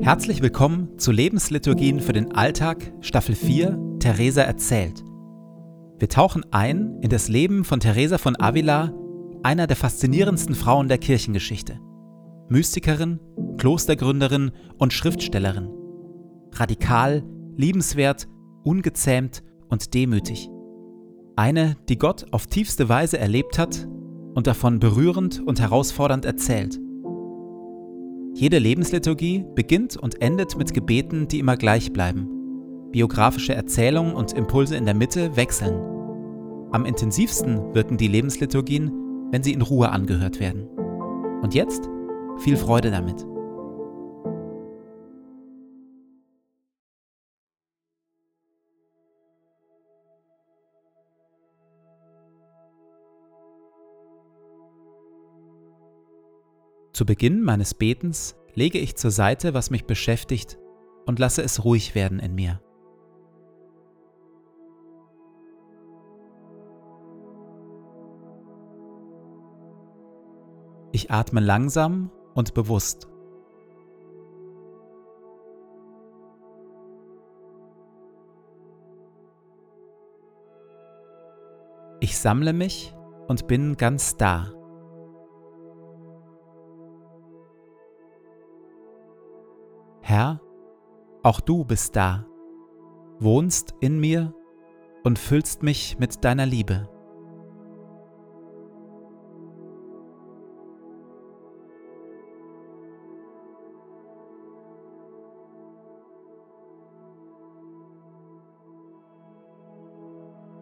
Herzlich willkommen zu Lebensliturgien für den Alltag, Staffel 4, Theresa erzählt. Wir tauchen ein in das Leben von Theresa von Avila, einer der faszinierendsten Frauen der Kirchengeschichte. Mystikerin, Klostergründerin und Schriftstellerin. Radikal, liebenswert, ungezähmt und demütig. Eine, die Gott auf tiefste Weise erlebt hat und davon berührend und herausfordernd erzählt. Jede Lebensliturgie beginnt und endet mit Gebeten, die immer gleich bleiben. Biografische Erzählungen und Impulse in der Mitte wechseln. Am intensivsten wirken die Lebensliturgien, wenn sie in Ruhe angehört werden. Und jetzt viel Freude damit. Zu Beginn meines Betens lege ich zur Seite, was mich beschäftigt, und lasse es ruhig werden in mir. Ich atme langsam und bewusst. Ich sammle mich und bin ganz da. Herr, auch du bist da, wohnst in mir und füllst mich mit deiner Liebe.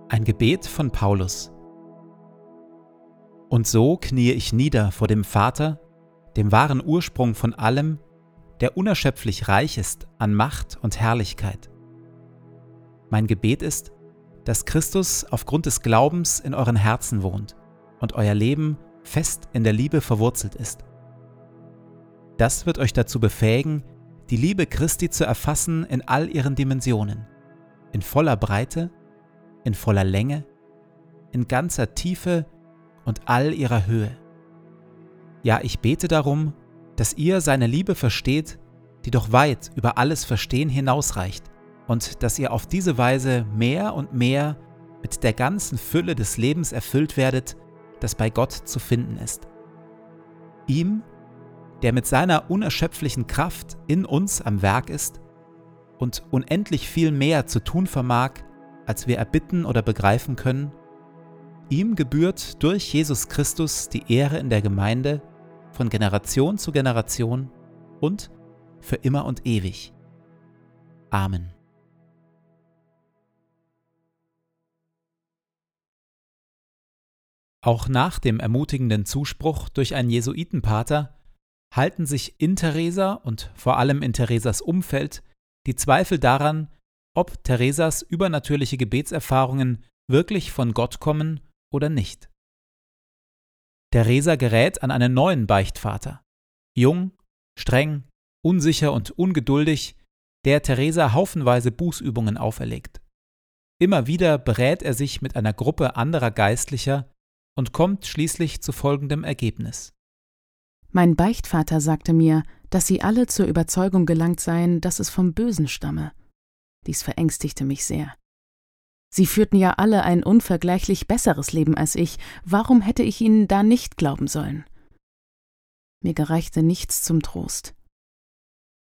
Ein Gebet von Paulus. Und so kniee ich nieder vor dem Vater, dem wahren Ursprung von allem, der unerschöpflich reich ist an Macht und Herrlichkeit. Mein Gebet ist, dass Christus aufgrund des Glaubens in euren Herzen wohnt und euer Leben fest in der Liebe verwurzelt ist. Das wird euch dazu befähigen, die Liebe Christi zu erfassen in all ihren Dimensionen, in voller Breite, in voller Länge, in ganzer Tiefe und all ihrer Höhe. Ja, ich bete darum, dass ihr seine Liebe versteht, die doch weit über alles Verstehen hinausreicht, und dass ihr auf diese Weise mehr und mehr mit der ganzen Fülle des Lebens erfüllt werdet, das bei Gott zu finden ist. Ihm, der mit seiner unerschöpflichen Kraft in uns am Werk ist und unendlich viel mehr zu tun vermag, als wir erbitten oder begreifen können, ihm gebührt durch Jesus Christus die Ehre in der Gemeinde von Generation zu Generation und für immer und ewig. Amen. Auch nach dem ermutigenden Zuspruch durch einen Jesuitenpater halten sich in Theresa und vor allem in Theresas Umfeld die Zweifel daran, ob Theresas übernatürliche Gebetserfahrungen wirklich von Gott kommen oder nicht. Theresa gerät an einen neuen Beichtvater. Jung, streng, unsicher und ungeduldig, der Theresa haufenweise Bußübungen auferlegt. Immer wieder berät er sich mit einer Gruppe anderer Geistlicher und kommt schließlich zu folgendem Ergebnis. Mein Beichtvater sagte mir, dass sie alle zur Überzeugung gelangt seien, dass es vom Bösen stamme. Dies verängstigte mich sehr. Sie führten ja alle ein unvergleichlich besseres Leben als ich, warum hätte ich ihnen da nicht glauben sollen? Mir gereichte nichts zum Trost.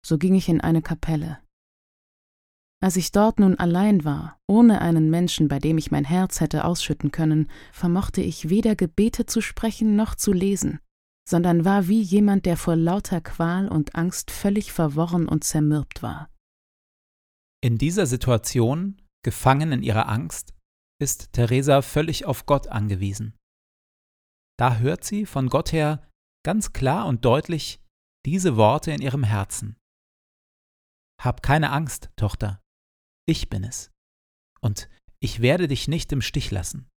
So ging ich in eine Kapelle. Als ich dort nun allein war, ohne einen Menschen, bei dem ich mein Herz hätte ausschütten können, vermochte ich weder Gebete zu sprechen noch zu lesen, sondern war wie jemand, der vor lauter Qual und Angst völlig verworren und zermürbt war. In dieser Situation, gefangen in ihrer Angst, ist Theresa völlig auf Gott angewiesen. Da hört sie von Gott her ganz klar und deutlich diese Worte in ihrem Herzen. Hab keine Angst, Tochter, ich bin es. Und ich werde dich nicht im Stich lassen.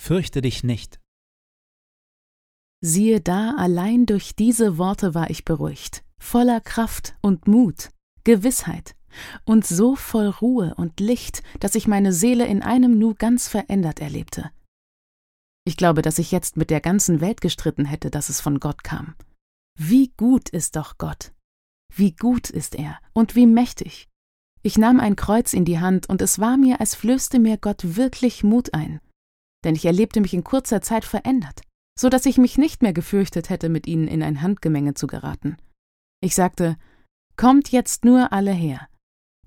Fürchte dich nicht. Siehe da, allein durch diese Worte war ich beruhigt, voller Kraft und Mut, Gewissheit und so voll Ruhe und Licht, dass ich meine Seele in einem Nu ganz verändert erlebte. Ich glaube, dass ich jetzt mit der ganzen Welt gestritten hätte, dass es von Gott kam. Wie gut ist doch Gott! Wie gut ist er und wie mächtig. Ich nahm ein Kreuz in die Hand und es war mir, als flößte mir Gott wirklich Mut ein. Denn ich erlebte mich in kurzer Zeit verändert, so dass ich mich nicht mehr gefürchtet hätte, mit ihnen in ein Handgemenge zu geraten. Ich sagte, Kommt jetzt nur alle her.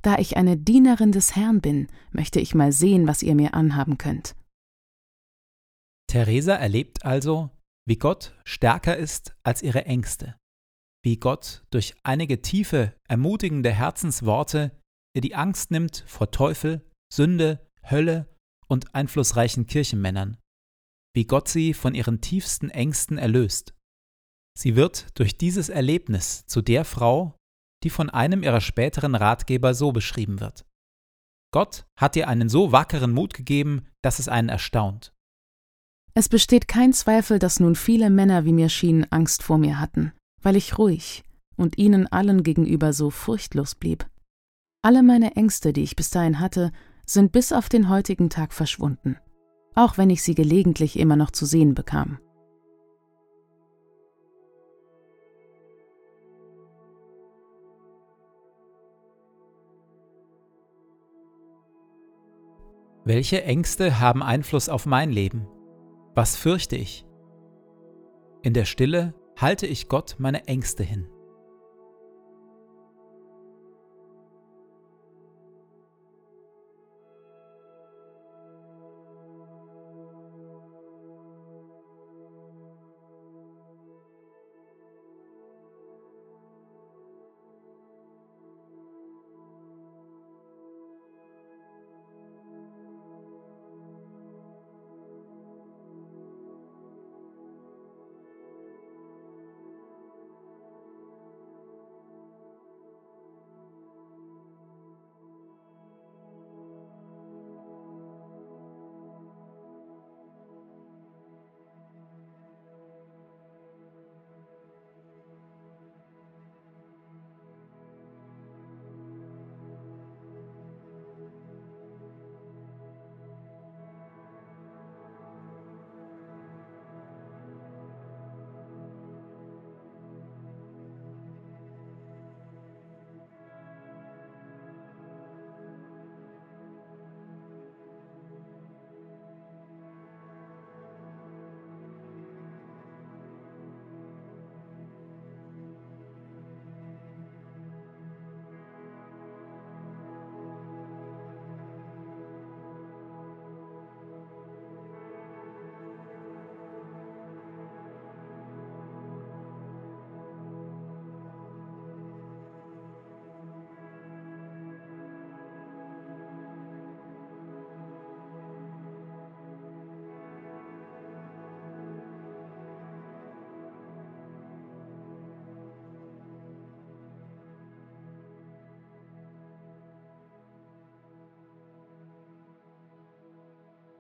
Da ich eine Dienerin des Herrn bin, möchte ich mal sehen, was ihr mir anhaben könnt. Theresa erlebt also, wie Gott stärker ist als ihre Ängste, wie Gott durch einige tiefe, ermutigende Herzensworte ihr die Angst nimmt vor Teufel, Sünde, Hölle und einflussreichen Kirchenmännern, wie Gott sie von ihren tiefsten Ängsten erlöst. Sie wird durch dieses Erlebnis zu der Frau, die von einem ihrer späteren Ratgeber so beschrieben wird. Gott hat ihr einen so wackeren Mut gegeben, dass es einen erstaunt. Es besteht kein Zweifel, dass nun viele Männer wie mir schienen Angst vor mir hatten, weil ich ruhig und ihnen allen gegenüber so furchtlos blieb. Alle meine Ängste, die ich bis dahin hatte, sind bis auf den heutigen Tag verschwunden, auch wenn ich sie gelegentlich immer noch zu sehen bekam. Welche Ängste haben Einfluss auf mein Leben? Was fürchte ich? In der Stille halte ich Gott meine Ängste hin.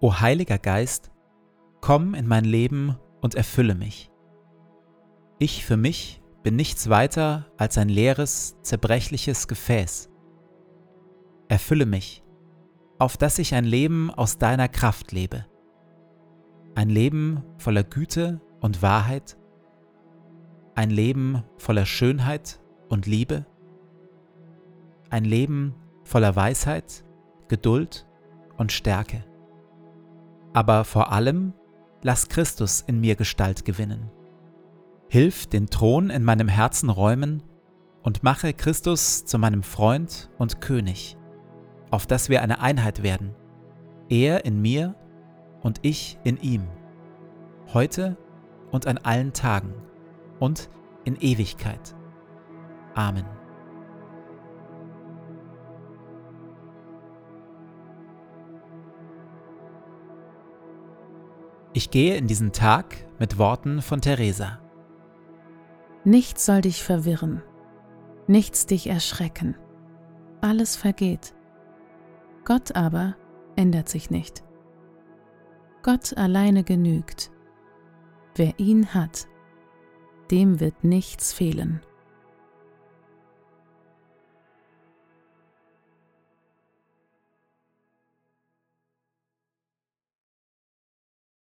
O Heiliger Geist, komm in mein Leben und erfülle mich. Ich für mich bin nichts weiter als ein leeres, zerbrechliches Gefäß. Erfülle mich, auf dass ich ein Leben aus deiner Kraft lebe. Ein Leben voller Güte und Wahrheit. Ein Leben voller Schönheit und Liebe. Ein Leben voller Weisheit, Geduld und Stärke aber vor allem lass Christus in mir Gestalt gewinnen. Hilf den Thron in meinem Herzen räumen und mache Christus zu meinem Freund und König, auf dass wir eine Einheit werden, er in mir und ich in ihm, heute und an allen Tagen und in Ewigkeit. Amen. Ich gehe in diesen Tag mit Worten von Theresa. Nichts soll dich verwirren, nichts dich erschrecken. Alles vergeht. Gott aber ändert sich nicht. Gott alleine genügt. Wer ihn hat, dem wird nichts fehlen.